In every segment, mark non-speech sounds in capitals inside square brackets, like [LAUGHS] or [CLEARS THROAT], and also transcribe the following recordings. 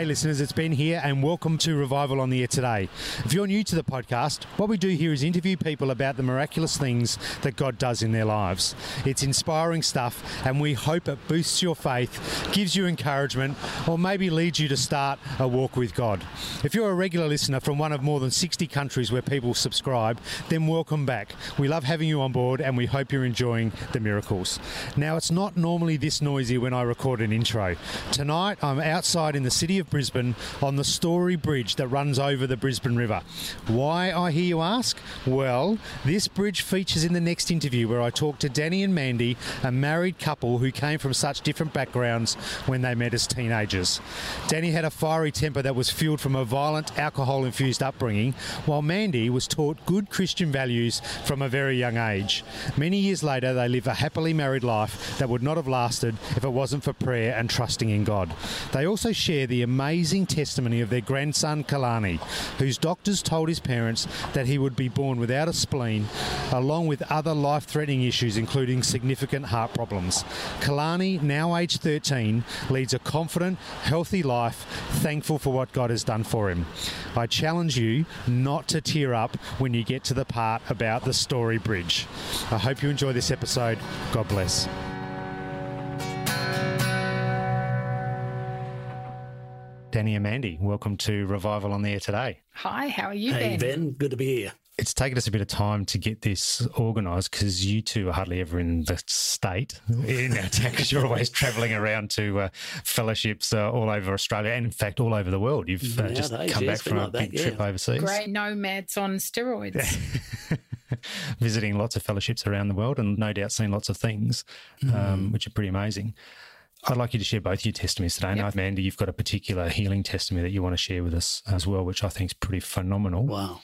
Hey, listeners, it's Ben here, and welcome to Revival on the Air today. If you're new to the podcast, what we do here is interview people about the miraculous things that God does in their lives. It's inspiring stuff, and we hope it boosts your faith, gives you encouragement, or maybe leads you to start a walk with God. If you're a regular listener from one of more than 60 countries where people subscribe, then welcome back. We love having you on board, and we hope you're enjoying the miracles. Now, it's not normally this noisy when I record an intro. Tonight, I'm outside in the city of Brisbane on the Story Bridge that runs over the Brisbane River. Why, I hear you ask? Well, this bridge features in the next interview where I talk to Danny and Mandy, a married couple who came from such different backgrounds when they met as teenagers. Danny had a fiery temper that was fueled from a violent, alcohol infused upbringing, while Mandy was taught good Christian values from a very young age. Many years later, they live a happily married life that would not have lasted if it wasn't for prayer and trusting in God. They also share the testimony of their grandson Kalani, whose doctors told his parents that he would be born without a spleen, along with other life threatening issues, including significant heart problems. Kalani, now aged 13, leads a confident, healthy life, thankful for what God has done for him. I challenge you not to tear up when you get to the part about the Story Bridge. I hope you enjoy this episode. God bless. Danny and Mandy, welcome to Revival on the Air today. Hi, how are you, Hey, Ben? Ben, good to be here. It's taken us a bit of time to get this organised because you two are hardly ever in the state in our town because [LAUGHS] you're always travelling around to uh, fellowships uh, all over Australia and, in fact, all over the world. You've uh, just Nowadays, come yeah, back it's from a like that, big trip overseas. Great nomads on steroids. [LAUGHS] visiting lots of fellowships around the world and no doubt seeing lots of things, Mm. um, which are pretty amazing. I'd like you to share both your testimonies today. Now, Amanda, you've got a particular healing testimony that you want to share with us as well, which I think is pretty phenomenal. Wow.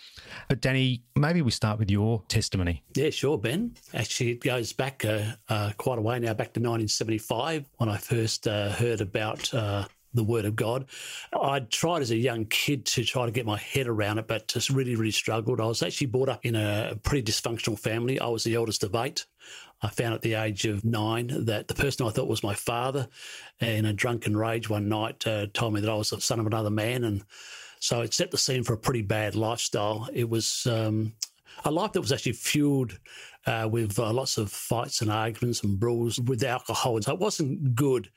But Danny, maybe we start with your testimony. Yeah, sure, Ben. Actually, it goes back uh, uh, quite a way now, back to 1975 when I first uh, heard about uh, the Word of God. I tried as a young kid to try to get my head around it, but just really, really struggled. I was actually brought up in a pretty dysfunctional family. I was the eldest of eight. I found at the age of nine that the person I thought was my father, in a drunken rage one night, uh, told me that I was the son of another man. And so it set the scene for a pretty bad lifestyle. It was um, a life that was actually fueled uh, with uh, lots of fights and arguments and brawls with alcohol. And so it wasn't good.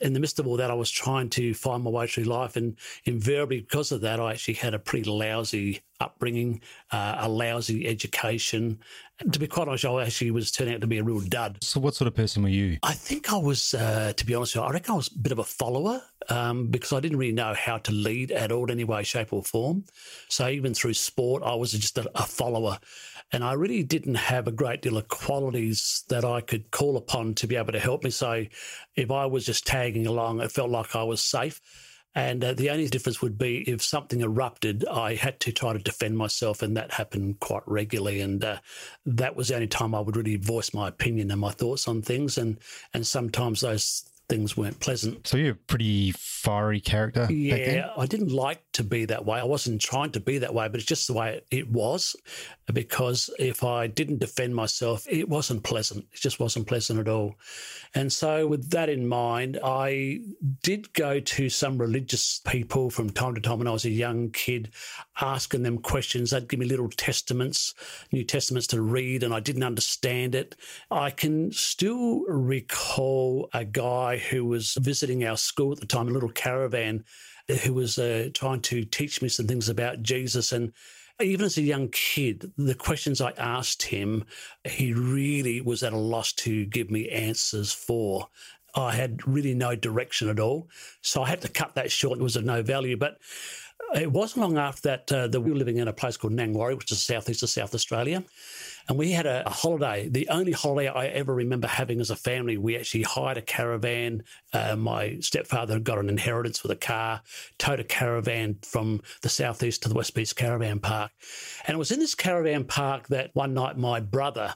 In the midst of all that, I was trying to find my way through life. And invariably, because of that, I actually had a pretty lousy upbringing, uh, a lousy education. And to be quite honest, I actually was turning out to be a real dud. So, what sort of person were you? I think I was, uh, to be honest, with you, I reckon I was a bit of a follower um, because I didn't really know how to lead at all in any way, shape, or form. So even through sport, I was just a, a follower. And I really didn't have a great deal of qualities that I could call upon to be able to help me. So if I was just tagging along, it felt like I was safe. And uh, the only difference would be if something erupted, I had to try to defend myself, and that happened quite regularly. And uh, that was the only time I would really voice my opinion and my thoughts on things. And and sometimes those things weren't pleasant. So, you're a pretty fiery character. back then? Yeah, I didn't like to be that way. I wasn't trying to be that way, but it's just the way it was. Because if I didn't defend myself, it wasn't pleasant. It just wasn't pleasant at all. And so, with that in mind, I did go to some religious people from time to time when I was a young kid, asking them questions. They'd give me little testaments, New Testaments to read, and I didn't understand it. I can still recall a guy who was visiting our school at the time, a little caravan, who was uh, trying to teach me some things about Jesus. And even as a young kid, the questions I asked him, he really was at a loss to give me answers for. I had really no direction at all. So I had to cut that short. It was of no value. But it wasn't long after that uh, that we were living in a place called Nangwarry, which is southeast of South Australia. And we had a, a holiday, the only holiday I ever remember having as a family. We actually hired a caravan. Uh, my stepfather had got an inheritance with a car, towed a caravan from the southeast to the West Beach Caravan Park. And it was in this caravan park that one night my brother,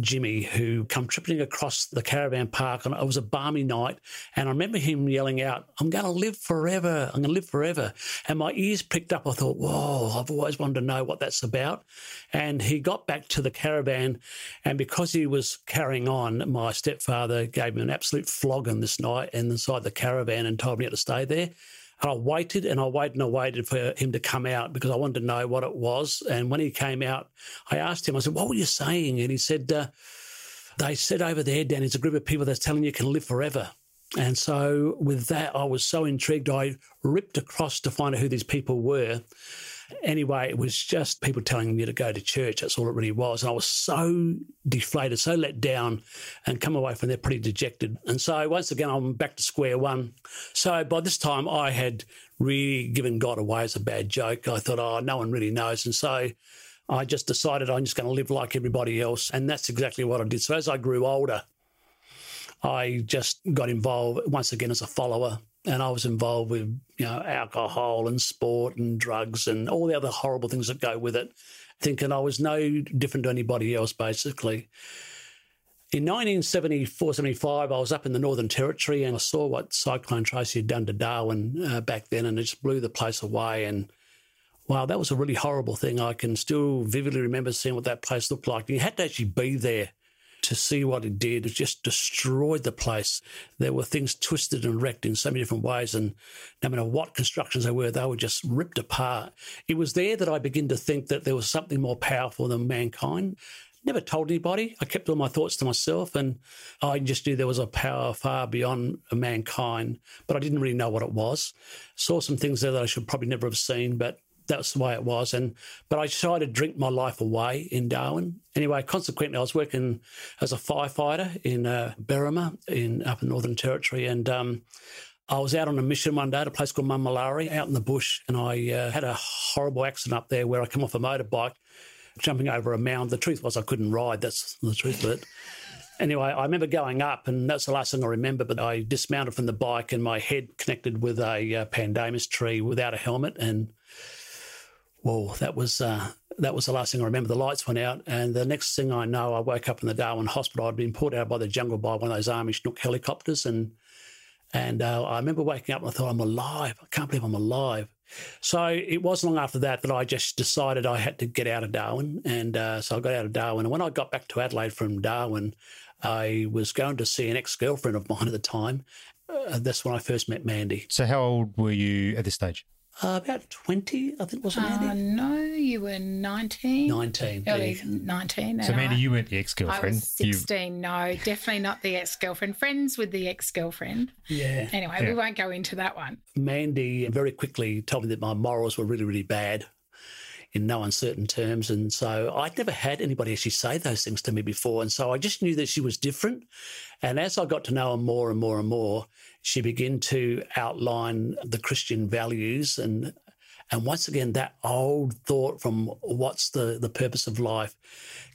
Jimmy, who come tripping across the caravan park, and it was a balmy night. And I remember him yelling out, I'm going to live forever. I'm going to live forever. And my ears pricked up. I thought, whoa, I've always wanted to know what that's about. And he got back to the caravan. And because he was carrying on, my stepfather gave him an absolute flogging this night inside the caravan and told me to stay there. And I waited and I waited and I waited for him to come out because I wanted to know what it was. And when he came out, I asked him, I said, What were you saying? And he said, uh, They said over there, Dan, it's a group of people that's telling you can live forever. And so, with that, I was so intrigued. I ripped across to find out who these people were. Anyway, it was just people telling me to go to church. That's all it really was. And I was so deflated, so let down, and come away from there pretty dejected. And so, once again, I'm back to square one. So, by this time, I had really given God away as a bad joke. I thought, oh, no one really knows. And so, I just decided I'm just going to live like everybody else. And that's exactly what I did. So, as I grew older, I just got involved once again as a follower. And I was involved with, you know, alcohol and sport and drugs and all the other horrible things that go with it, thinking I was no different to anybody else, basically. In 1974 75, I was up in the Northern Territory and I saw what Cyclone Tracy had done to Darwin uh, back then, and it just blew the place away. And wow, that was a really horrible thing. I can still vividly remember seeing what that place looked like. You had to actually be there to see what it did. It just destroyed the place. There were things twisted and wrecked in so many different ways, and no matter what constructions they were, they were just ripped apart. It was there that I began to think that there was something more powerful than mankind. Never told anybody. I kept all my thoughts to myself, and I just knew there was a power far beyond mankind, but I didn't really know what it was. Saw some things there that I should probably never have seen, but that's the way it was. And but I decided to drink my life away in Darwin. Anyway, consequently, I was working as a firefighter in uh, Berrimah in up in Northern Territory, and um, I was out on a mission one day at a place called Mummalari out in the bush, and I uh, had a horrible accident up there where I come off a motorbike, jumping over a mound. The truth was I couldn't ride. That's the truth of it. Anyway, I remember going up, and that's the last thing I remember. But I dismounted from the bike, and my head connected with a uh, pandanus tree without a helmet, and whoa, that was uh, that was the last thing I remember. The lights went out, and the next thing I know, I woke up in the Darwin Hospital. I'd been pulled out by the jungle by one of those Army Chinook helicopters, and and uh, I remember waking up and I thought, I'm alive. I can't believe I'm alive. So it wasn't long after that that I just decided I had to get out of Darwin, and uh, so I got out of Darwin. And when I got back to Adelaide from Darwin, I was going to see an ex girlfriend of mine at the time. Uh, that's when I first met Mandy. So, how old were you at this stage? Uh, about 20, I think, was it, Mandy? Uh, no, you were 19. 19. Early 19. So, Mandy, I- you weren't the ex I girlfriend. was 16. No, definitely not the ex girlfriend. Friends with the ex girlfriend. Yeah. Anyway, Yeah. we won't go into that one. Mandy very quickly told me that my morals were really, really bad in no uncertain terms. And so I'd never had anybody actually say those things to me before. And so I just knew that she was different. And as I got to know her more and more and more, she began to outline the Christian values and and once again, that old thought from what's the, the purpose of life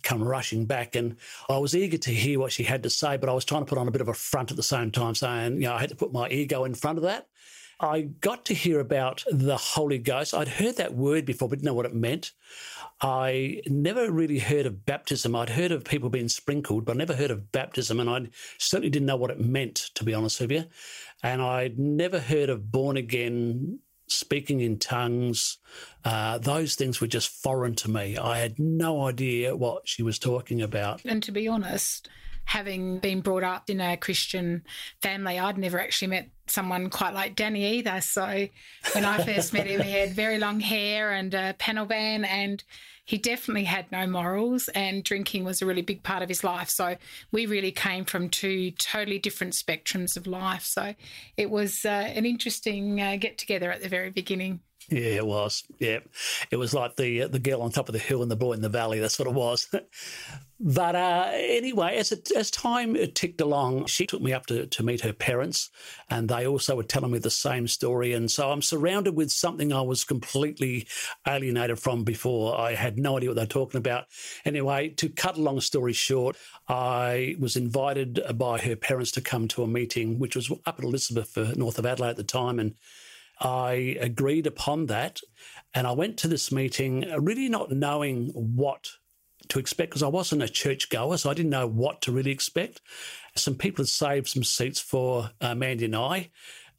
come rushing back. And I was eager to hear what she had to say, but I was trying to put on a bit of a front at the same time, saying, you know, I had to put my ego in front of that. I got to hear about the Holy Ghost. I'd heard that word before, but didn't know what it meant. I never really heard of baptism. I'd heard of people being sprinkled, but I never heard of baptism. And I certainly didn't know what it meant, to be honest with you. And I'd never heard of born again, speaking in tongues. Uh, those things were just foreign to me. I had no idea what she was talking about. And to be honest, having been brought up in a Christian family, I'd never actually met someone quite like Danny either. So when I first met him, he had very long hair and a panel van, and he definitely had no morals, and drinking was a really big part of his life. So we really came from two totally different spectrums of life. So it was uh, an interesting uh, get together at the very beginning. Yeah, it was. Yeah, it was like the the girl on top of the hill and the boy in the valley. That's what it was. [LAUGHS] but uh, anyway, as it, as time ticked along, she took me up to, to meet her parents, and they also were telling me the same story. And so I'm surrounded with something I was completely alienated from before. I had no idea what they were talking about. Anyway, to cut a long story short, I was invited by her parents to come to a meeting, which was up at Elizabeth, uh, north of Adelaide at the time, and I agreed upon that. And I went to this meeting uh, really not knowing what to expect because I wasn't a church goer, so I didn't know what to really expect. Some people had saved some seats for uh, Mandy and I.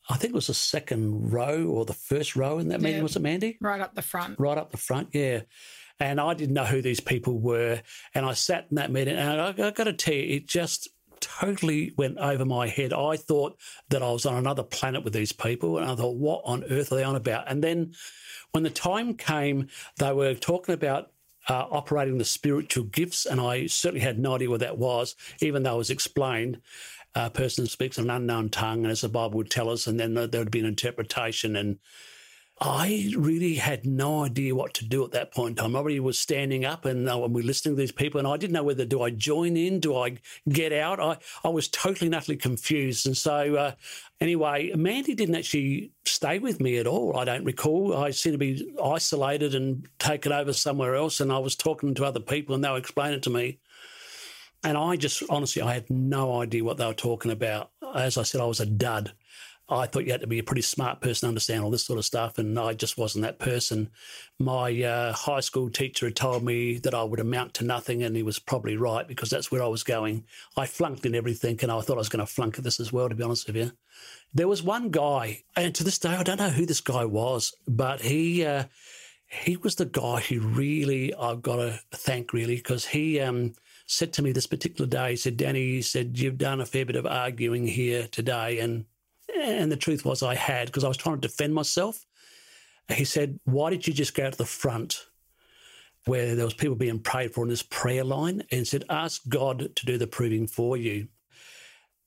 I think it was the second row or the first row in that meeting, was it, Mandy? Right up the front. right up the front, yeah. And I didn't know who these people were. And I sat in that meeting, and I, I got to tell you, it just totally went over my head. I thought that I was on another planet with these people, and I thought, what on earth are they on about? And then when the time came, they were talking about uh, operating the spiritual gifts, and I certainly had no idea what that was, even though it was explained. A person speaks an unknown tongue, and as the Bible would tell us, and then there would be an interpretation. And I really had no idea what to do at that point in time. Everybody was standing up and uh, we were listening to these people, and I didn't know whether do I join in, do I get out. I, I was totally and utterly confused. And so, uh, anyway, Mandy didn't actually stay with me at all. I don't recall. I seemed to be isolated and taken over somewhere else, and I was talking to other people, and they were explaining it to me. And I just honestly, I had no idea what they were talking about. As I said, I was a dud. I thought you had to be a pretty smart person to understand all this sort of stuff, and I just wasn't that person. My uh, high school teacher had told me that I would amount to nothing, and he was probably right because that's where I was going. I flunked in everything, and I thought I was going to flunk at this as well, to be honest with you. There was one guy, and to this day, I don't know who this guy was, but he. Uh, he was the guy who really I've got to thank really because he um, said to me this particular day, he said, Danny, he said, you've done a fair bit of arguing here today and and the truth was, I had because I was trying to defend myself. He said, Why did you just go out to the front where there was people being prayed for in this prayer line and said, Ask God to do the proving for you?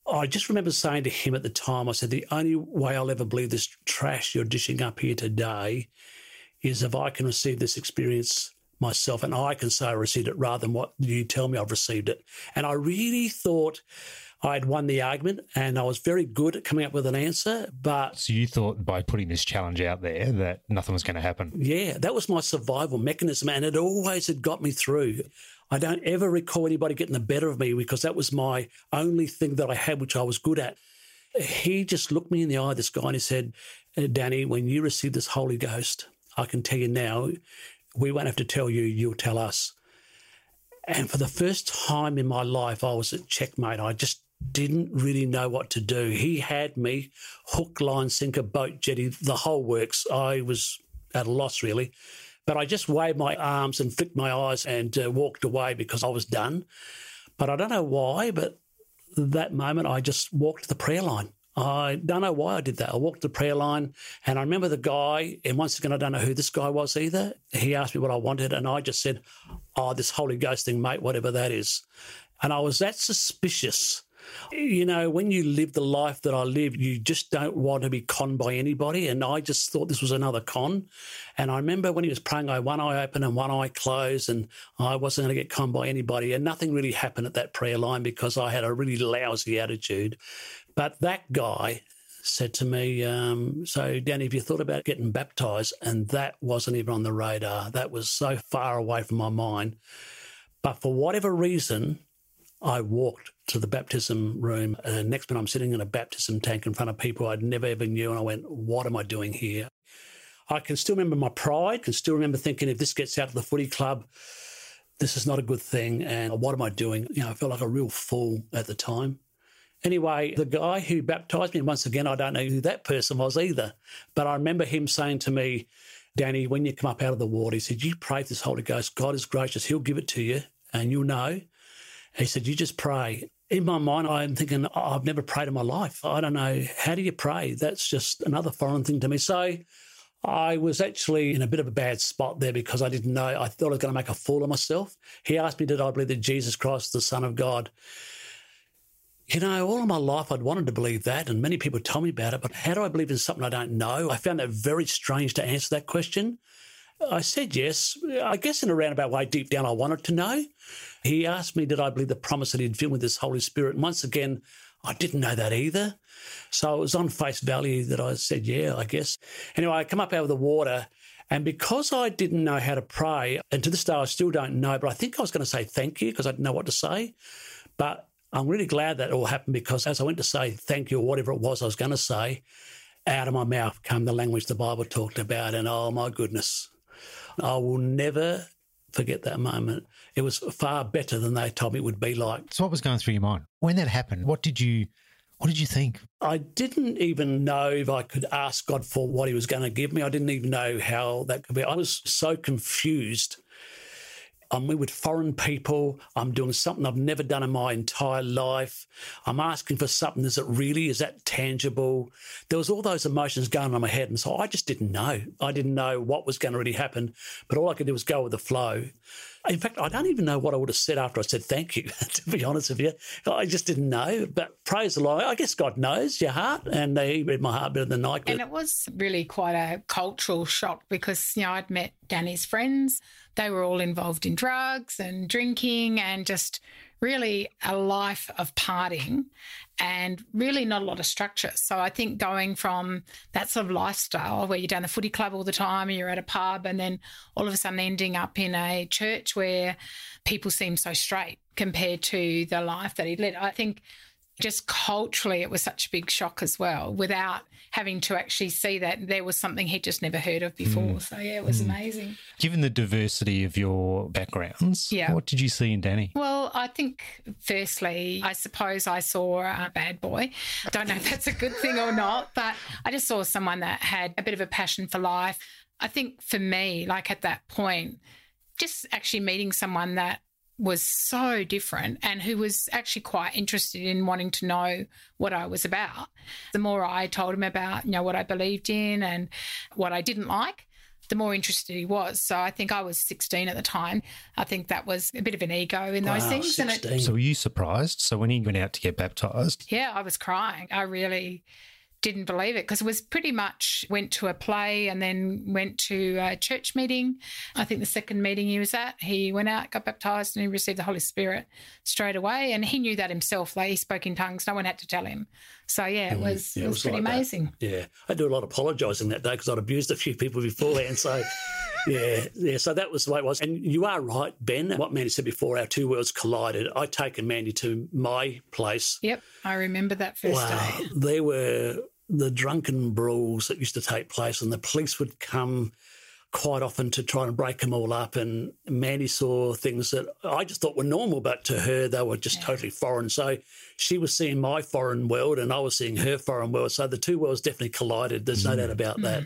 I just remember saying to him at the time, I said, The only way I'll ever believe this trash you're dishing up here today is if I can receive this experience myself and I can say I received it rather than what you tell me I've received it. And I really thought I'd won the argument and I was very good at coming up with an answer. But so you thought by putting this challenge out there that nothing was going to happen? Yeah, that was my survival mechanism, and it always had got me through. I don't ever recall anybody getting the better of me because that was my only thing that I had, which I was good at. He just looked me in the eye, this guy, and he said, uh, Danny, when you receive this Holy Ghost, I can tell you now, we won't have to tell you, you'll tell us. And for the first time in my life, I was at checkmate. I just didn't really know what to do. He had me hook, line, sinker, boat, jetty, the whole works. I was at a loss, really. But I just waved my arms and flicked my eyes and uh, walked away because I was done. But I don't know why, but that moment I just walked the prayer line. I don't know why I did that. I walked the prayer line and I remember the guy, and once again, I don't know who this guy was either. He asked me what I wanted, and I just said, Oh, this Holy Ghost thing, mate, whatever that is. And I was that suspicious you know, when you live the life that I live, you just don't want to be conned by anybody. And I just thought this was another con. And I remember when he was praying, I one eye open and one eye closed, and I wasn't going to get conned by anybody. And nothing really happened at that prayer line because I had a really lousy attitude. But that guy said to me, um, So, Danny, have you thought about getting baptized? And that wasn't even on the radar. That was so far away from my mind. But for whatever reason, I walked to the baptism room. And next minute, I'm sitting in a baptism tank in front of people I'd never ever knew. And I went, What am I doing here? I can still remember my pride, can still remember thinking, if this gets out of the footy club, this is not a good thing. And what am I doing? You know, I felt like a real fool at the time. Anyway, the guy who baptized me, once again, I don't know who that person was either, but I remember him saying to me, Danny, when you come up out of the water, he said, You pray for this Holy Ghost. God is gracious. He'll give it to you and you'll know. He said, You just pray. In my mind, I'm thinking, oh, I've never prayed in my life. I don't know. How do you pray? That's just another foreign thing to me. So I was actually in a bit of a bad spot there because I didn't know. I thought I was going to make a fool of myself. He asked me, Did I believe that Jesus Christ is the Son of God? You know, all of my life I'd wanted to believe that, and many people tell me about it, but how do I believe in something I don't know? I found that very strange to answer that question. I said yes. I guess in a roundabout way, deep down, I wanted to know. He asked me, did I believe the promise that he'd fill with this Holy Spirit? And once again, I didn't know that either. So it was on face value that I said, yeah, I guess. Anyway, I come up out of the water. And because I didn't know how to pray, and to this day I still don't know, but I think I was going to say thank you because I didn't know what to say. But I'm really glad that all happened because as I went to say thank you or whatever it was I was going to say, out of my mouth came the language the Bible talked about. And oh my goodness, I will never forget that moment. It was far better than they told me it would be like. So what was going through your mind when that happened? What did you what did you think? I didn't even know if I could ask God for what He was going to give me. I didn't even know how that could be. I was so confused. I'm with foreign people. I'm doing something I've never done in my entire life. I'm asking for something. Is it really? Is that tangible? There was all those emotions going on in my head. And so I just didn't know. I didn't know what was going to really happen. But all I could do was go with the flow. In fact, I don't even know what I would have said after I said thank you, [LAUGHS] to be honest with you. I just didn't know. But praise the Lord. I guess God knows your heart and He read my heart better than I could. And it was really quite a cultural shock because, you know, I'd met Danny's friends. They were all involved in drugs and drinking and just really a life of partying and really not a lot of structure. So I think going from that sort of lifestyle where you're down the footy club all the time and you're at a pub and then all of a sudden ending up in a church where people seem so straight compared to the life that he'd led. I think just culturally, it was such a big shock as well, without having to actually see that there was something he'd just never heard of before. Mm. So, yeah, it was mm. amazing. Given the diversity of your backgrounds, yeah. what did you see in Danny? Well, I think, firstly, I suppose I saw a bad boy. I don't know if that's a good thing or not, but I just saw someone that had a bit of a passion for life. I think for me, like at that point, just actually meeting someone that was so different and who was actually quite interested in wanting to know what I was about. The more I told him about, you know, what I believed in and what I didn't like, the more interested he was. So I think I was 16 at the time. I think that was a bit of an ego in those things. 16. And it, so were you surprised? So when he went out to get baptized? Yeah, I was crying. I really didn't believe it because it was pretty much went to a play and then went to a church meeting. I think the second meeting he was at, he went out, got baptized, and he received the Holy Spirit straight away. And he knew that himself. Like he spoke in tongues. No one had to tell him. So yeah, it mm, was, yeah, it was, it was pretty like amazing. That. Yeah, I do a lot of apologising that day because I'd abused a few people beforehand. So. [LAUGHS] yeah, yeah. So that was the way it was. And you are right, Ben. What Mandy said before, our two worlds collided. I'd taken Mandy to my place. Yep, I remember that first wow, day. There were the drunken brawls that used to take place, and the police would come quite often to try and break them all up. And Mandy saw things that I just thought were normal, but to her, they were just yeah. totally foreign. So she was seeing my foreign world, and I was seeing her foreign world. So the two worlds definitely collided. There's mm. no doubt about mm. that.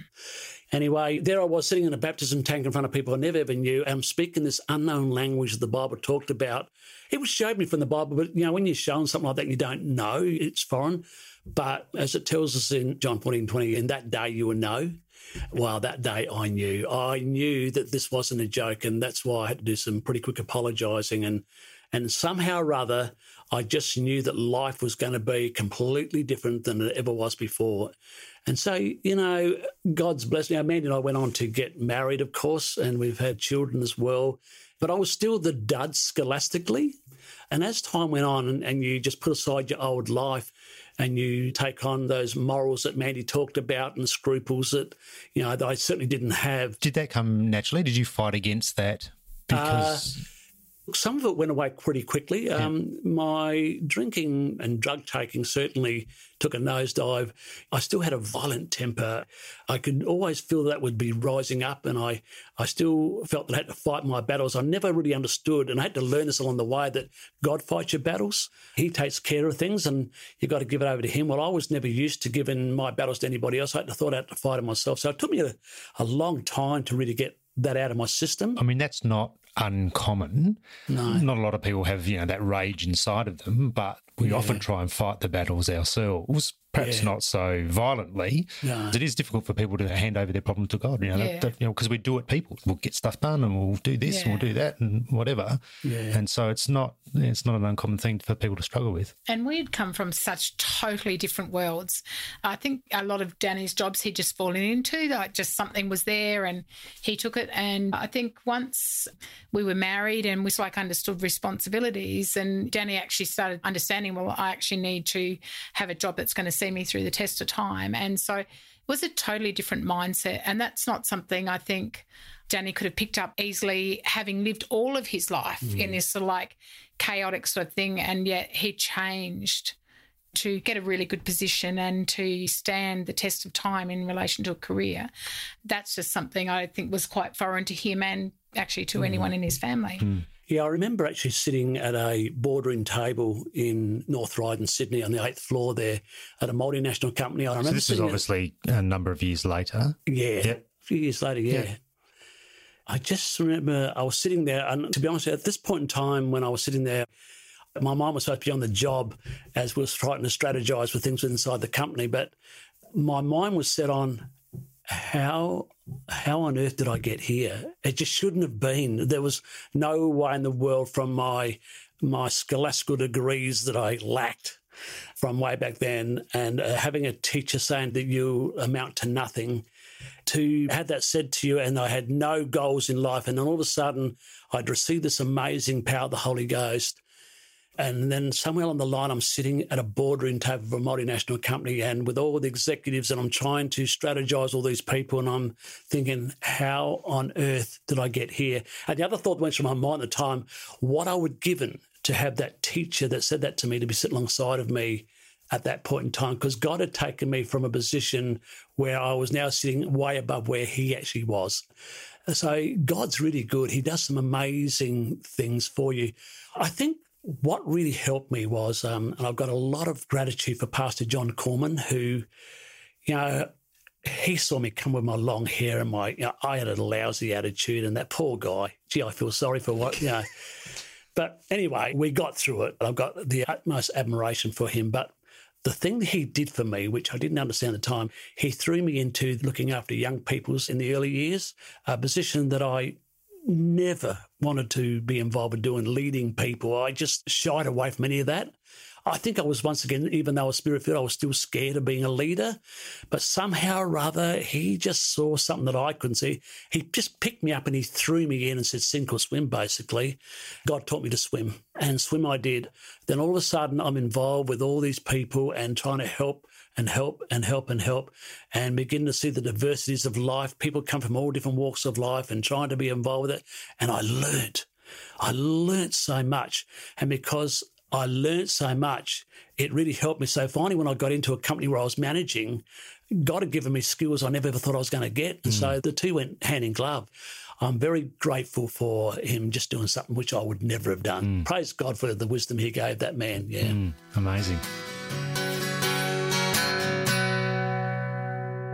Anyway, there I was sitting in a baptism tank in front of people I never ever knew. I'm speaking this unknown language that the Bible talked about. It was showed me from the Bible, but you know, when you're shown something like that, you don't know it's foreign. But as it tells us in John 14 20, in that day you will know. Well, that day I knew. I knew that this wasn't a joke, and that's why I had to do some pretty quick apologising. And and somehow or other, I just knew that life was going to be completely different than it ever was before. And so, you know, God's blessing. Amanda and I went on to get married, of course, and we've had children as well. But I was still the dud scholastically. And as time went on and, and you just put aside your old life, and you take on those morals that Mandy talked about and scruples that, you know, that I certainly didn't have. Did that come naturally? Did you fight against that? Because. Uh, some of it went away pretty quickly. Yeah. Um, my drinking and drug taking certainly took a nosedive. I still had a violent temper. I could always feel that would be rising up, and I, I still felt that I had to fight my battles. I never really understood, and I had to learn this along the way that God fights your battles. He takes care of things, and you've got to give it over to Him. Well, I was never used to giving my battles to anybody else. I had to thought out to fight it myself. So it took me a, a long time to really get that out of my system. I mean, that's not uncommon. No. Not a lot of people have, you know, that rage inside of them, but we yeah. often try and fight the battles ourselves perhaps yeah. not so violently. No. It is difficult for people to hand over their problems to God, you know, yeah. you know, because we do it people. We'll get stuff done and we'll do this and we'll do that and whatever. And so it's not it's not an uncommon thing for people to struggle with. And we'd come from such totally different worlds. I think a lot of Danny's jobs he'd just fallen into, like just something was there and he took it. And I think once we were married and we like understood responsibilities and Danny actually started understanding, well, I actually need to have a job that's going to see me through the test of time. And so it was a totally different mindset. And that's not something I think Danny could have picked up easily, having lived all of his life mm. in this sort of like chaotic sort of thing. And yet he changed to get a really good position and to stand the test of time in relation to a career. That's just something I think was quite foreign to him and actually to mm. anyone in his family. Mm. Yeah, I remember actually sitting at a boardroom table in North Ryde in Sydney on the eighth floor there at a multinational company. I remember so this is obviously at, a number of years later. Yeah, yep. a few years later, yeah. yeah. I just remember I was sitting there, and to be honest, at this point in time when I was sitting there, my mind was supposed to be on the job as we was trying to strategize for things inside the company, but my mind was set on how how on earth did I get here? It just shouldn't have been. There was no way in the world from my my scholastical degrees that I lacked from way back then, and uh, having a teacher saying that you amount to nothing to have that said to you, and I had no goals in life. And then all of a sudden, I'd received this amazing power of the Holy Ghost. And then somewhere along the line, I'm sitting at a boardroom table of a multinational company and with all the executives, and I'm trying to strategize all these people. And I'm thinking, how on earth did I get here? And the other thought went through my mind at the time what I would given to have that teacher that said that to me to be sitting alongside of me at that point in time because God had taken me from a position where I was now sitting way above where He actually was. So God's really good. He does some amazing things for you. I think what really helped me was, um, and I've got a lot of gratitude for Pastor John Corman, who, you know, he saw me come with my long hair and my, you know, I had a lousy attitude, and that poor guy, gee, I feel sorry for what, you know. [LAUGHS] But anyway, we got through it. I've got the utmost admiration for him. But the thing that he did for me, which I didn't understand at the time, he threw me into looking after young people's in the early years, a position that I never wanted to be involved in doing leading people. I just shied away from any of that. I think I was once again, even though I was spirit filled, I was still scared of being a leader. But somehow or other, he just saw something that I couldn't see. He just picked me up and he threw me in and said, sink or swim, basically. God taught me to swim, and swim I did. Then all of a sudden, I'm involved with all these people and trying to help and help and help and help and begin to see the diversities of life. People come from all different walks of life and trying to be involved with it. And I learned. I learned so much. And because I learned so much. It really helped me. So finally, when I got into a company where I was managing, God had given me skills I never ever thought I was going to get. And mm. so the two went hand in glove. I'm very grateful for him just doing something which I would never have done. Mm. Praise God for the wisdom he gave that man. Yeah. Mm, amazing.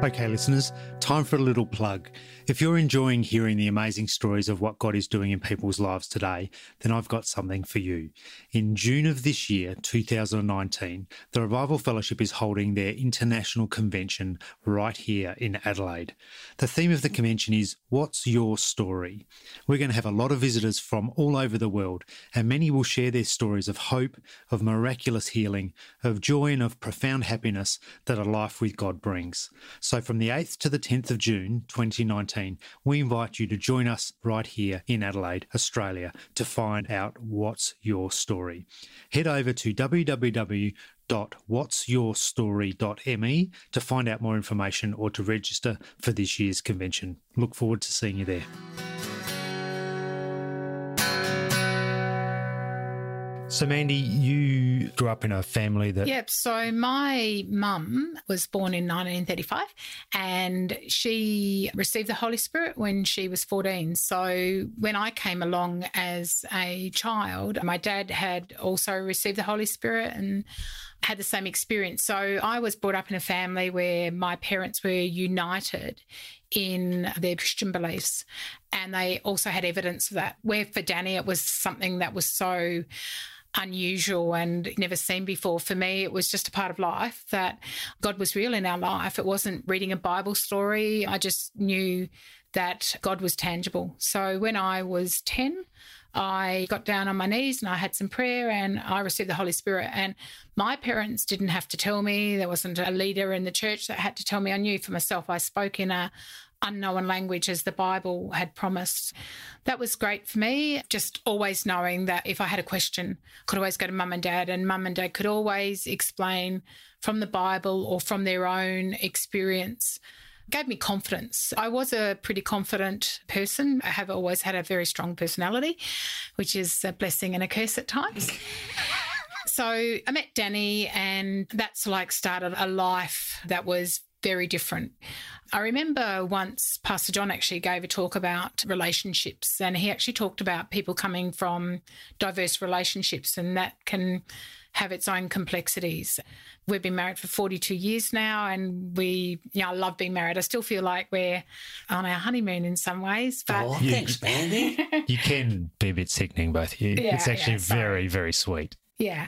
Okay, listeners, time for a little plug. If you're enjoying hearing the amazing stories of what God is doing in people's lives today, then I've got something for you. In June of this year, 2019, the Revival Fellowship is holding their international convention right here in Adelaide. The theme of the convention is What's Your Story? We're going to have a lot of visitors from all over the world, and many will share their stories of hope, of miraculous healing, of joy, and of profound happiness that a life with God brings. So, from the 8th to the 10th of June 2019, we invite you to join us right here in Adelaide, Australia, to find out what's your story. Head over to www.whatsyourstory.me to find out more information or to register for this year's convention. Look forward to seeing you there. So, Mandy, you grew up in a family that. Yep. So, my mum was born in 1935 and she received the Holy Spirit when she was 14. So, when I came along as a child, my dad had also received the Holy Spirit and had the same experience. So, I was brought up in a family where my parents were united in their Christian beliefs. And they also had evidence of that. Where for Danny, it was something that was so unusual and never seen before. For me, it was just a part of life that God was real in our life. It wasn't reading a Bible story. I just knew that God was tangible. So when I was 10, I got down on my knees and I had some prayer and I received the Holy Spirit. And my parents didn't have to tell me. There wasn't a leader in the church that had to tell me. I knew for myself. I spoke in a unknown language as the Bible had promised. That was great for me, just always knowing that if I had a question, I could always go to mum and dad, and mum and dad could always explain from the Bible or from their own experience. Gave me confidence. I was a pretty confident person. I have always had a very strong personality, which is a blessing and a curse at times. [LAUGHS] so I met Danny, and that's like started a life that was very different. I remember once Pastor John actually gave a talk about relationships, and he actually talked about people coming from diverse relationships, and that can have its own complexities. We've been married for 42 years now, and we, you know, I love being married. I still feel like we're on our honeymoon in some ways, but oh, thanks, Mandy. [LAUGHS] You can be a bit sickening, both of you. Yeah, it's actually yeah, very, very sweet. Yeah.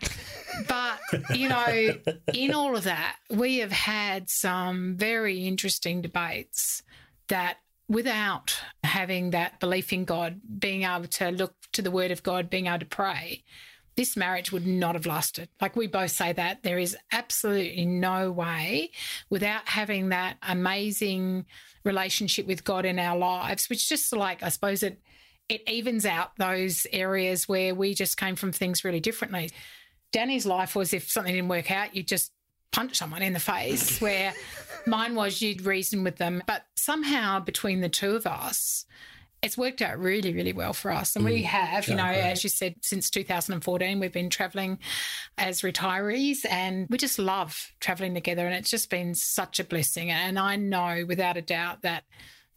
But, you know, in all of that, we have had some very interesting debates that without having that belief in God, being able to look to the word of God, being able to pray, this marriage would not have lasted. Like we both say that there is absolutely no way without having that amazing relationship with God in our lives, which just like, I suppose it, it evens out those areas where we just came from things really differently. Danny's life was if something didn't work out, you just punch someone in the face, [LAUGHS] where mine was you'd reason with them. But somehow between the two of us, it's worked out really, really well for us. And we mm, have, you know, great. as you said, since 2014, we've been traveling as retirees and we just love traveling together. And it's just been such a blessing. And I know without a doubt that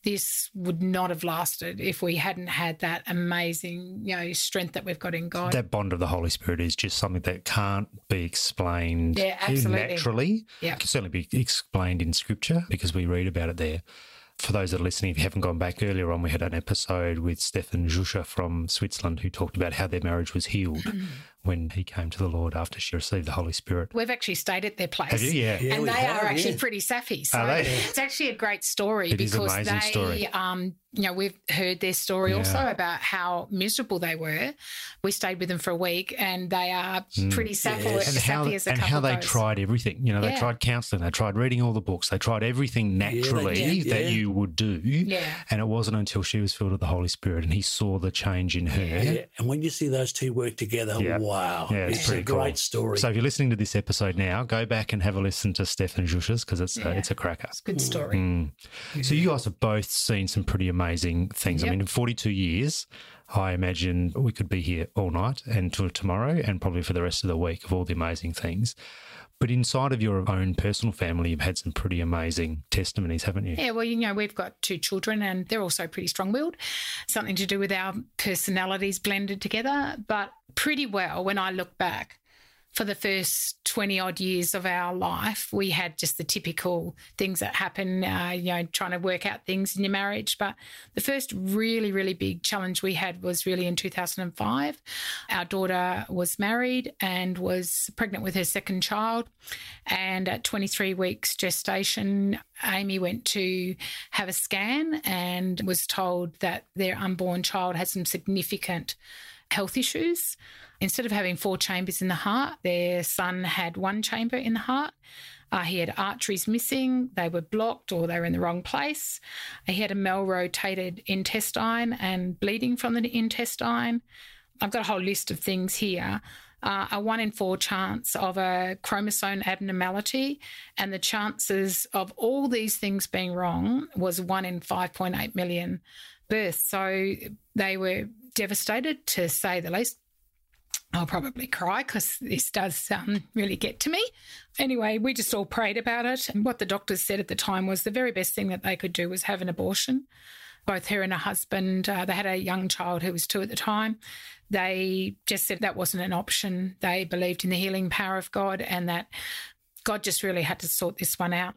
this would not have lasted if we hadn't had that amazing, you know, strength that we've got in God. That bond of the Holy Spirit is just something that can't be explained Yeah, absolutely. naturally. Yeah. It can certainly be explained in scripture because we read about it there. For those that are listening, if you haven't gone back earlier on, we had an episode with Stefan Juscher from Switzerland who talked about how their marriage was healed. [CLEARS THROAT] when he came to the Lord after she received the Holy Spirit. We've actually stayed at their place. Have you? Yeah. Yeah, and they have, are actually yeah. pretty sappy. So Are they? it's actually a great story It is an because amazing they, story. um, you know, we've heard their story Yeah. also about how miserable they were. We stayed with them for a week, and they are pretty sappy, Yes. Mm. and how, sappy as a and how they goes. tried everything. You know, they Yeah. tried counselling, they tried reading all the books, they tried everything naturally did, that yeah. you would do. Yeah. And it wasn't until she was filled with the Holy Spirit and he saw the change in her. Yeah. And when you see those two work together, Yeah. Wow. Yeah, it's it's pretty a cool. great story. So if you're listening to this episode now, go back and have a listen to Stefan Juscher's because it's, uh, Yeah. it's a cracker. It's a Good story. Mm. So you guys have both seen some pretty amazing things. I mean, in 42 years, I imagine we could be here all night and till tomorrow and probably for the rest of the week of all the amazing things. But inside of your own personal family, you've had some pretty amazing testimonies, haven't you? Yeah, well, you know, we've got two children and they're also pretty strong willed. Something to do with our personalities blended together. But pretty well, when I look back, for the first 20 odd years of our life, we had just the typical things that happen, uh, you know, trying to work out things in your marriage. But the first really, really big challenge we had was really in 2005. Our daughter was married and was pregnant with her second child. And at 23 weeks gestation, Amy went to have a scan and was told that their unborn child had some significant health issues. Instead of having four chambers in the heart, their son had one chamber in the heart. Uh, he had arteries missing, they were blocked or they were in the wrong place. He had a malrotated intestine and bleeding from the intestine. I've got a whole list of things here. Uh, a one in four chance of a chromosome abnormality, and the chances of all these things being wrong was one in 5.8 million births. So they were devastated, to say the least. I'll probably cry because this does um, really get to me. Anyway, we just all prayed about it. And what the doctors said at the time was the very best thing that they could do was have an abortion. Both her and her husband, uh, they had a young child who was two at the time. They just said that wasn't an option. They believed in the healing power of God and that God just really had to sort this one out.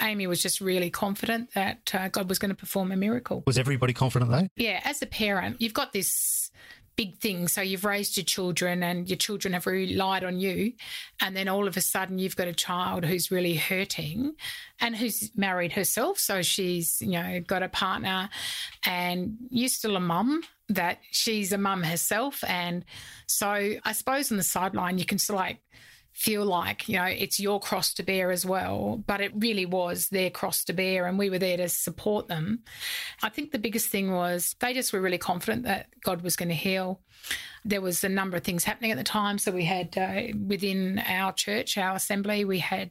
Amy was just really confident that uh, God was going to perform a miracle. Was everybody confident though? Yeah, as a parent, you've got this big thing. So you've raised your children and your children have relied on you. And then all of a sudden you've got a child who's really hurting and who's married herself. So she's, you know, got a partner and you're still a mum that she's a mum herself. And so I suppose on the sideline, you can still like, feel like you know it's your cross to bear as well but it really was their cross to bear and we were there to support them. I think the biggest thing was they just were really confident that god was going to heal. There was a number of things happening at the time. So we had uh, within our church our assembly we had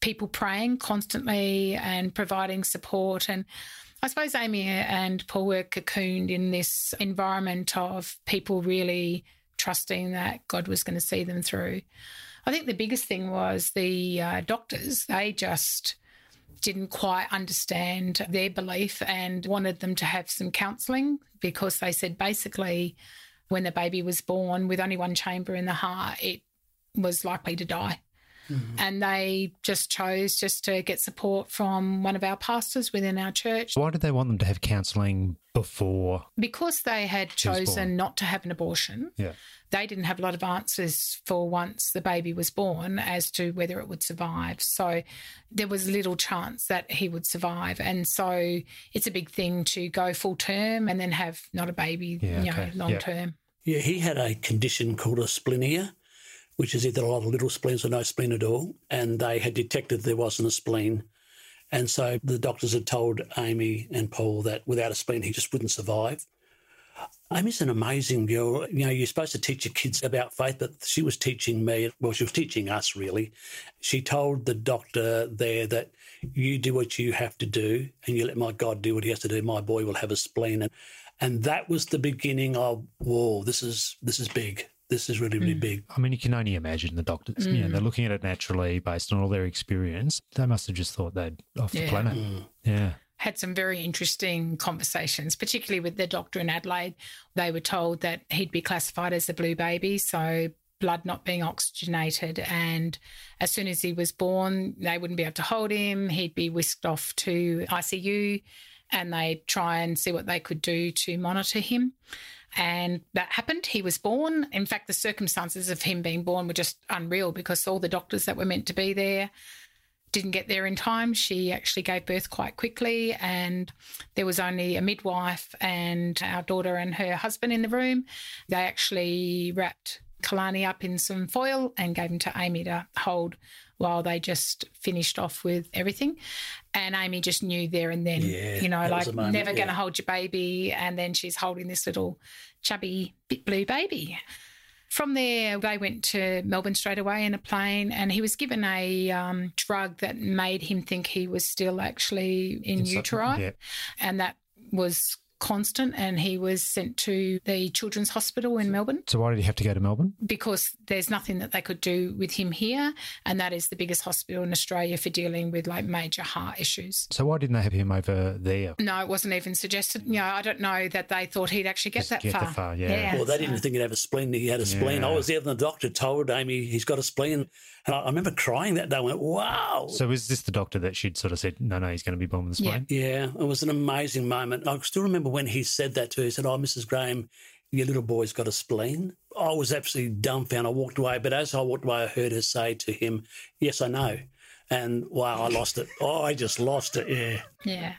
people praying constantly and providing support. And I suppose Amy and Paul were cocooned in this environment of people really trusting that God was going to see them through. I think the biggest thing was the uh, doctors, they just didn't quite understand their belief and wanted them to have some counselling because they said basically when the baby was born with only one chamber in the heart, it was likely to die. Mm-hmm. And they just chose just to get support from one of our pastors within our church. Why did they want them to have counselling before? Because they had She was born. chosen not to have an abortion, Yeah. they didn't have a lot of answers for once the baby was born as to whether it would survive. So there was little chance that he would survive. And so it's a big thing to go full term and then have not a baby, Yeah, you know, okay. long Yeah. term. Yeah, he had a condition called asplenia, which is either a lot of little spleens or no spleen at all. And they had detected there wasn't a spleen. And so the doctors had told Amy and Paul that without a spleen, he just wouldn't survive. Amy's an amazing girl. You know, you're supposed to teach your kids about faith, but she was teaching me, well, she was teaching us really. She told the doctor there that you do what you have to do and you let my God do what he has to do. My boy will have a spleen. And, and that was the beginning of, whoa, this is this is big. This is really, really hmm. big. I mean, you can only imagine the doctors. You know, hmm. they're looking at it naturally based on all their experience. They must have just thought they'd off the Yeah. planet. Hmm. Yeah. had some very interesting conversations, particularly with the doctor in Adelaide. They were told that he'd be classified as a blue baby, so blood not being oxygenated. And as soon as he was born, they wouldn't be able to hold him. He'd be whisked off to ICU and they'd try and see what they could do to monitor him. And that happened. He was born. In fact, the circumstances of him being born were just unreal because all the doctors that were meant to be there didn't get there in time. She actually gave birth quite quickly, and there was only a midwife and our daughter and her husband in the room. They actually wrapped Kalani up in some foil and gave him to Amy to hold while they just finished off with everything. And Amy just knew there and then, Yeah, you know, like moment, never going to hold your baby. And then she's holding this little chubby bit blue baby. From there, they went to Melbourne straight away in a plane, and he was given a um, drug that made him think he was still actually in Inside- utero, yeah. and that was constant. And he was sent to the Children's Hospital in Melbourne So why did he have to go to Melbourne? because there's nothing that they could do with him here, and that is the biggest hospital in Australia for dealing with like major heart issues. So why didn't they have him over there? No, it wasn't even suggested. You know, I don't know that they thought he'd actually get Just that get far. far, yeah. Well, they didn't think he'd have a spleen. He had a spleen. I was there, and the doctor told Amy he's got a spleen. And I, I remember crying that day. I went, wow. So was this the doctor that she'd sort of said, no, no, he's going to be born with a Yeah. spleen? Yeah, it was an amazing moment. I still remember when he said that to her. He said, Oh, Mrs. Graham, your little boy's got a spleen. I was absolutely dumbfounded. I walked away. But as I walked away, I heard her say to him, Yes, I know. And wow, I lost it. Oh, I just lost it. Yeah. Yeah.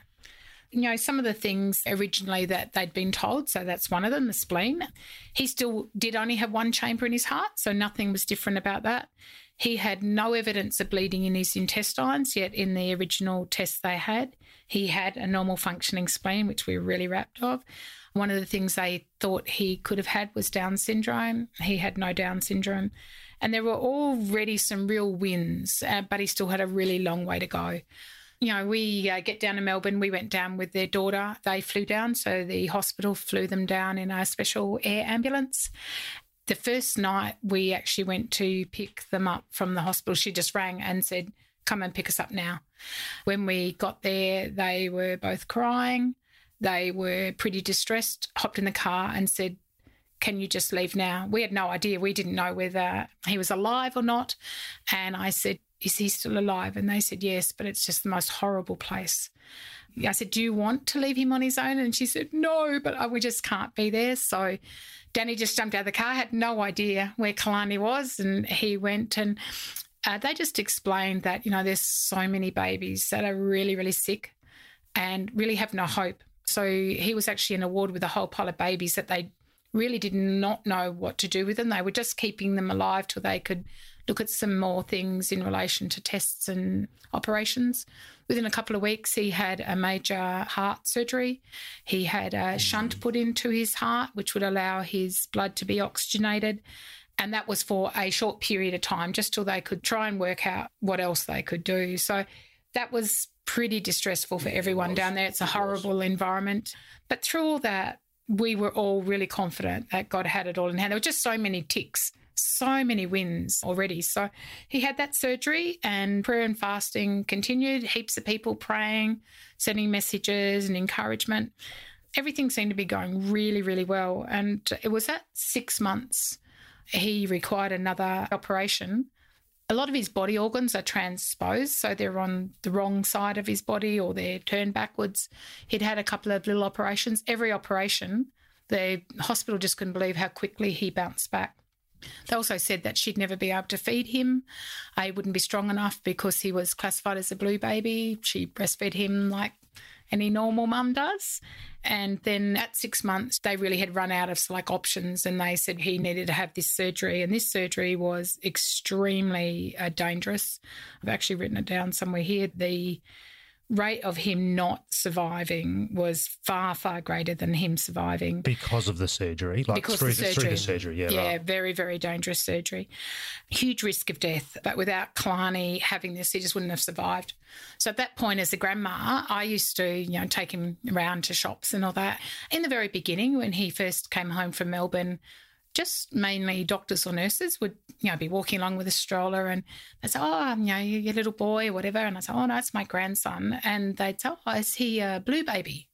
You know, some of the things originally that they'd been told, so that's one of them, the spleen. He still did only have one chamber in his heart, so nothing was different about that. He had no evidence of bleeding in his intestines, yet in the original tests they had, he had a normal functioning spleen, which we were really rapt of. One of the things they thought he could have had was Down syndrome. He had no Down syndrome. And there were already some real wins, uh, but he still had a really long way to go you know, we uh, get down to Melbourne. We went down with their daughter. They flew down, so the hospital flew them down in a special air ambulance. The first night we actually went to pick them up from the hospital, she just rang and said, Come and pick us up now. When we got there, they were both crying. They were pretty distressed, hopped in the car and said, can you just leave now? We had no idea. We didn't know whether he was alive or not. And I said, Is he still alive? And they said, Yes, but it's just the most horrible place. I said, Do you want to leave him on his own? And she said, No, but uh, we just can't be there. So Danny just jumped out of the car, had no idea where Kalani was. And he went and uh, they just explained that, you know, there's so many babies that are really, really sick and really have no hope. So he was actually in a ward with a whole pile of babies that they really did not know what to do with them. They were just keeping them alive till they could look at some more things in relation to tests and operations. Within a couple of weeks, he had a major heart surgery. He had a shunt put into his heart, which would allow his blood to be oxygenated. And that was for a short period of time, just till they could try and work out what else they could do. So that was pretty distressful for everyone down there. It's a horrible environment. But through all that, we were all really confident that God had it all in hand. There were just so many ticks, so many wins already. So he had that surgery, and prayer and fasting continued. Heaps of people praying, sending messages and encouragement. Everything seemed to be going really, really well. And it was at six months. he required another operation. A lot of his body organs are transposed, so they're on the wrong side of his body or they're turned backwards. He'd had a couple of little operations. Every operation, the hospital just couldn't believe how quickly he bounced back. They also said that she'd never be able to feed him. I wouldn't be strong enough because he was classified as a blue baby. She breastfed him like any normal mum does. And then at six months, they really had run out of like options, and they said he needed to have this surgery. And this surgery was extremely uh, dangerous. I've actually written it down somewhere here. The rate of him not surviving was far, far greater than him surviving. Because of the surgery? Like because through the the, through surgery. the surgery, yeah. Yeah, right. very, very dangerous surgery. Huge risk of death. But without Kalani having this, he just wouldn't have survived. So at that point, as a grandma, I used to, you know, take him around to shops and all that. In the very beginning, when he first came home from Melbourne, just mainly doctors or nurses would, you know, be walking along with a stroller and they'd say, oh, um, you know, your little boy or whatever. And I'd say, oh, no, it's my grandson. And they'd say, oh, is he a blue baby?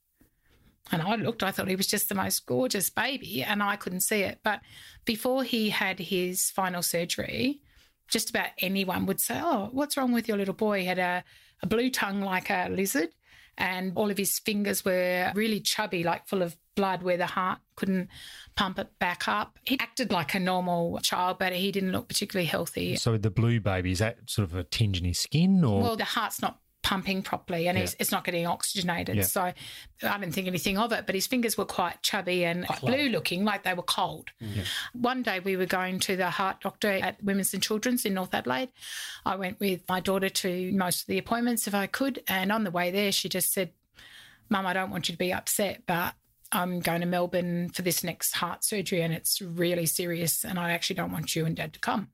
And I looked, I thought he was just the most gorgeous baby, and I couldn't see it. But before he had his final surgery, just about anyone would say, Oh, what's wrong with your little boy? He had a, a blue tongue like a lizard, and all of his fingers were really chubby, like full of blood, where the heart couldn't pump it back up. He acted like a normal child, but he didn't look particularly healthy. So the blue baby, is that sort of a tinge in his skin or? Well, the heart's not pumping properly and Yeah. it's, it's not getting oxygenated. Yeah. So I didn't think anything of it, but his fingers were quite chubby and blue looking, like they were cold. Mm. One day we were going to the heart doctor at Women's and Children's in North Adelaide. I went with my daughter to most of the appointments if I could. And on the way there, she just said, Mum, I don't want you to be upset, but I'm going to Melbourne for this next heart surgery and it's really serious and I actually don't want you and dad to come.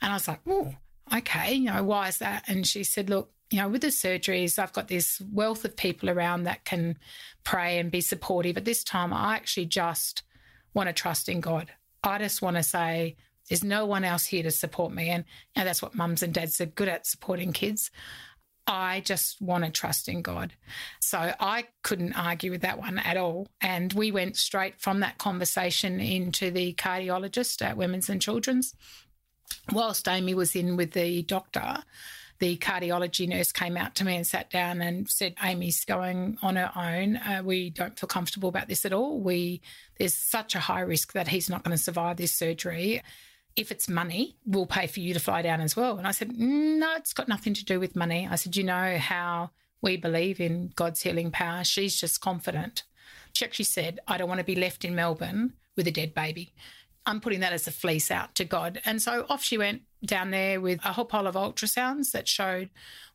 And I was like, oh, okay, you know, why is that? And she said, look, you know, with the surgeries, I've got this wealth of people around that can pray and be supportive. At this time, I actually just want to trust in God. I just want to say, there's no one else here to support me. And you know, that's what mums and dads are good at supporting kids. I just want to trust in God. So I couldn't argue with that one at all. And we went straight from that conversation into the cardiologist at Women's and Children's. Whilst Amy was in with the doctor, the cardiology nurse came out to me and sat down and said, "Amy's going on her own. Uh, we don't feel comfortable about this at all. We there's such a high risk that he's not going to survive this surgery. If it's money, we'll pay for you to fly down as well." And I said, "No, it's got nothing to do with money." I said, "You know how we believe in God's healing power. She's just confident." She actually said, "I don't want to be left in Melbourne with a dead baby." I'm putting that as a fleece out to God. And so off she went down there with a whole pile of ultrasounds that showed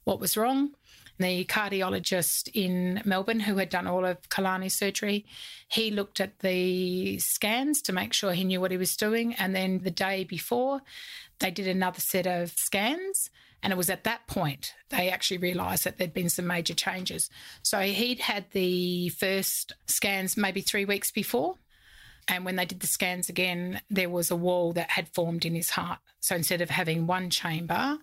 what was wrong. The cardiologist in Melbourne, who had done all of Kalani's surgery, he looked at the scans to make sure he knew what he was doing. And then the day before, they did another set of scans. And it was at that point they actually realised that there'd been some major changes. So he'd had the first scans maybe three weeks before. And when they did the scans again, there was a wall that had formed in his heart. So instead of having one chamber,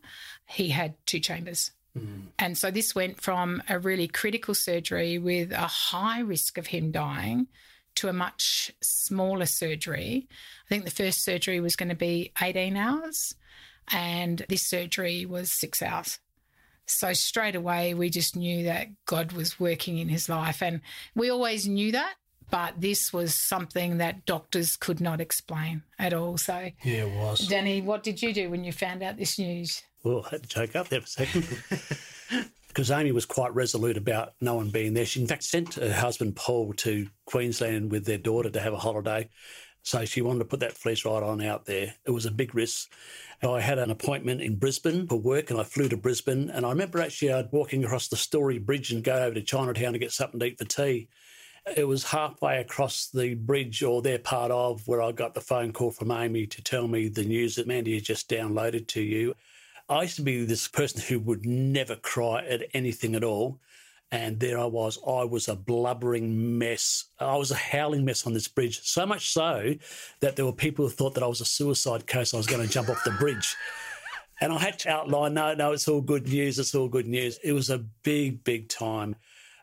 he had two chambers. Mm. And so this went from a really critical surgery with a high risk of him dying to a much smaller surgery. I think the first surgery was going to be 18 hours, and this surgery was six hours. So straight away, we just knew that God was working in his life. And we always knew that, but this was something that doctors could not explain at all. So, Yeah, it was. Danny, what did you do when you found out this news? Well, I had to choke up there for a second. [LAUGHS] Because Amy was quite resolute about no one being there. She, in fact, sent her husband Paul to Queensland with their daughter to have a holiday. So she wanted to put that fleece right on out there. It was a big risk. I had an appointment in Brisbane for work and I flew to Brisbane. And I remember actually I'd walking across the Story Bridge and go over to Chinatown to get something to eat for tea. It was halfway across the bridge or their part of where I got the phone call from Amy to tell me the news that Mandy had just downloaded to you. I used to be this person who would never cry at anything at all. And there I was. I was a blubbering mess. I was a howling mess on this bridge. So much so that there were people who thought that I was a suicide case. I was going to jump off the bridge. And I had to outline, no, no, it's all good news. It's all good news. It was a big, big time.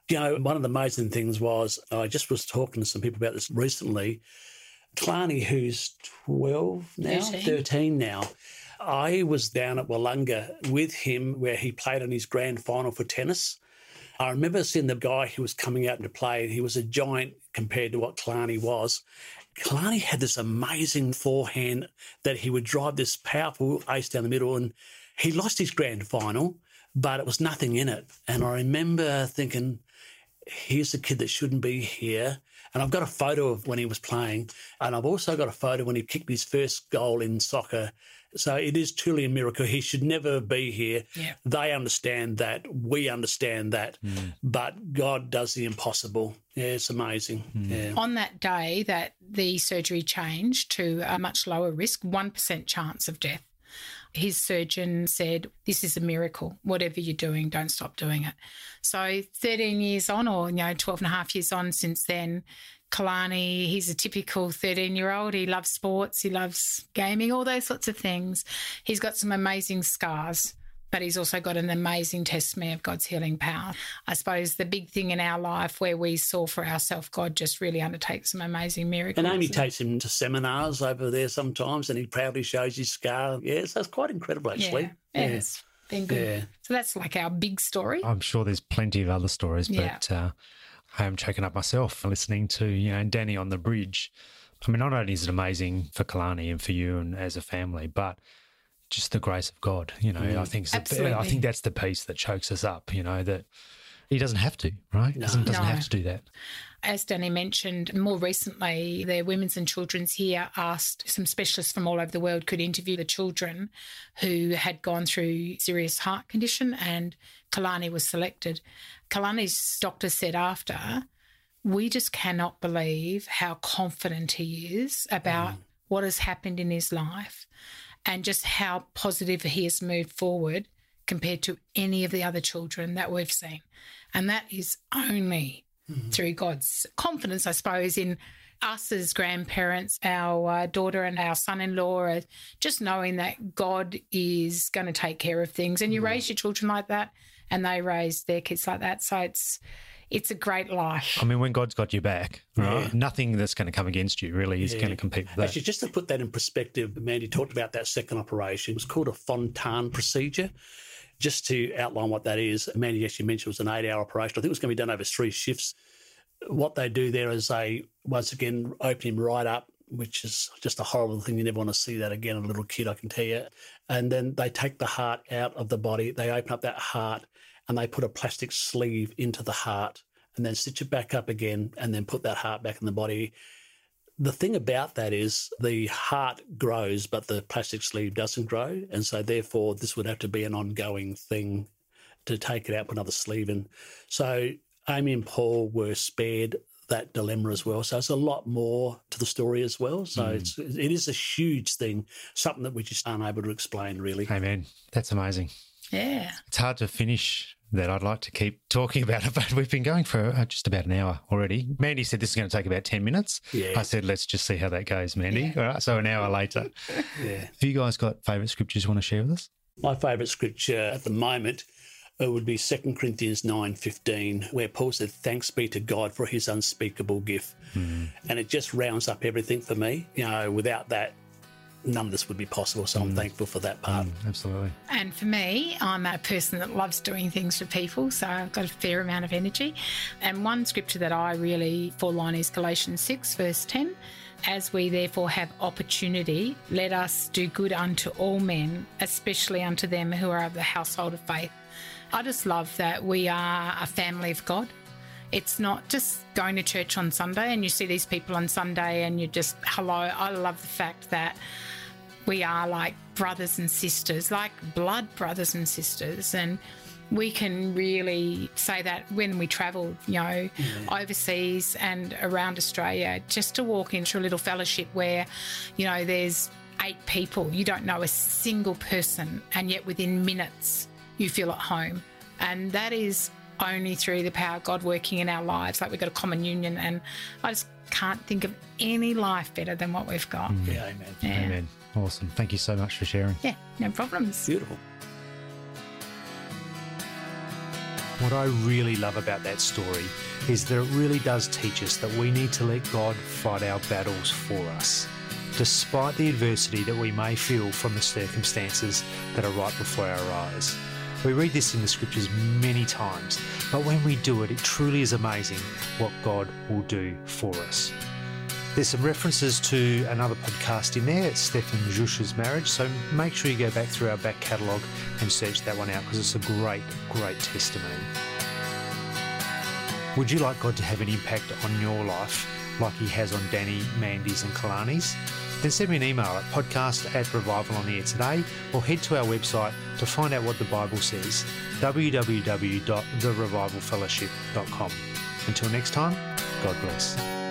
You know, one of the amazing things was I just was talking to some people about this recently. Kalani, who's 12 now, 13. 13 now, I was down at Wodonga with him where he played in his grand final for tennis. I remember seeing the guy who was coming out to play. He was a giant compared to what Kalani was. Kalani had this amazing forehand that he would drive this powerful ace down the middle, and he lost his grand final, but it was nothing in it. And I remember thinking, here's a kid that shouldn't be here. And I've got a photo of when he was playing, and I've also got a photo when he kicked his first goal in soccer. So it is truly a miracle. He should never be here. Yeah. They understand that. We understand that. Mm. But God does the impossible. Yeah, it's amazing. Mm. Yeah. On that day that the surgery changed to a much lower risk, 1% chance of death, his surgeon said, This is a miracle. Whatever you're doing, don't stop doing it. So 13 years on, or you know, 12 and a half years on since then, Kalani, he's a typical 13 year old. He loves sports, he loves gaming, all those sorts of things. He's got some amazing scars, but he's also got an amazing testimony of God's healing power. I suppose the big thing in our life where we saw for ourselves, God just really undertakes some amazing miracles. And Amy takes him to seminars over there sometimes, and he proudly shows his scar. Yeah, so it's quite incredible, actually. Yeah, yeah, it's been good. Yeah. So that's like our big story. I'm sure there's plenty of other stories, Yeah. but uh, I am choking up myself listening to you know Danny on the bridge. I mean, not only is it amazing for Kalani and for you and as a family, but just the grace of God. You know, I mm. think it's the, I think that's the piece that chokes us up. You know that he doesn't have to, right? Doesn't doesn't No. have to do that. As Danny mentioned, more recently, the Women's and Children's here asked some specialists from all over the world could interview the children who had gone through serious heart condition, and Kalani was selected. Kalani's doctor said after, we just cannot believe how confident he is about mm. what has happened in his life and just how positive he has moved forward compared to any of the other children that we've seen. And that is only mm-hmm. through God's confidence, I suppose, in us as grandparents, our uh, daughter and our son in law, uh, just knowing that God is going to take care of things. And you mm-hmm. raise your children like that, and they raise their kids like that. So it's it's a great life. I mean, when God's got your back, right? Yeah. Nothing that's going to come against you really is Yeah. going to compete with that. Actually, just to put that in perspective, Mandy talked about that second operation. It was called a Fontan procedure. Just to outline what that is, Mandy actually mentioned it was an eight hour operation. I think it was going to be done over three shifts. What they do there is they, once again, open him right up, which is just a horrible thing. You never want to see that again, a little kid, I can tell you. And then they take the heart out of the body, they open up that heart, and they put a plastic sleeve into the heart and then stitch it back up again and then put that heart back in the body the thing about that is the heart grows, but the plastic sleeve doesn't grow. And so, therefore, this would have to be an ongoing thing to take it out, put another sleeve in. So, Amy and Paul were spared that dilemma as well. So, it's a lot more to the story as well. So, hmm. it's, it is a huge thing, something that we just aren't able to explain, really. Amen. That's amazing. Yeah. It's hard to finish that. I'd like to keep talking about it, [LAUGHS] but we've been going for uh, just about an hour already. Mandy said this is going to take about 10 minutes. Yeah. I said, let's just see how that goes, Mandy. All right. So an hour later. [LAUGHS] Yeah. Have you guys got favourite scriptures you want to share with us? My favourite scripture at the moment it would be 2 Corinthians 9.15, where Paul said, thanks be to God for his unspeakable gift. And it just rounds up everything for me. You know, without that, none of this would be possible. So I'm mm. thankful for that part. Mm, absolutely. And for me, I'm a person that loves doing things for people, so I've got a fair amount of energy. And one scripture that I really fall on is Galatians 6, verse 10. As we therefore have opportunity, let us do good unto all men, especially unto them who are of the household of faith. I just love that we are a family of God. It's not just going to church on Sunday and you see these people on Sunday and you just, hello. I love the fact that we are like brothers and sisters, like blood brothers and sisters. And we can really say that when we travel, you know, mm. overseas and around Australia, just to walk into a little fellowship where, you know, there's eight people, you don't know a single person, and yet within minutes you feel at home. And that is only through the power of God working in our lives. Like we've got a common union, and I just can't think of any life better than what we've got. Mm. Yeah, amen. Yeah. Amen. Awesome. Thank you so much for sharing. Yeah, no problems. Beautiful. What I really love about that story is that it really does teach us that we need to let God fight our battles for us. Despite the adversity that we may feel from the circumstances that are right before our eyes. We read this in the scriptures many times, but when we do it, it truly is amazing what God will do for us. There's some references to another podcast in there. It's Stefan Jush's marriage. So make sure you go back through our back catalogue and search that one out because it's a great, great testimony. Would you like God to have an impact on your life like he has on Danny, Mandy's, and Kalani's? Then send me an email at podcast at revival on the air today or head to our website to find out what the Bible says www.therevivalfellowship.com. Until next time, God bless.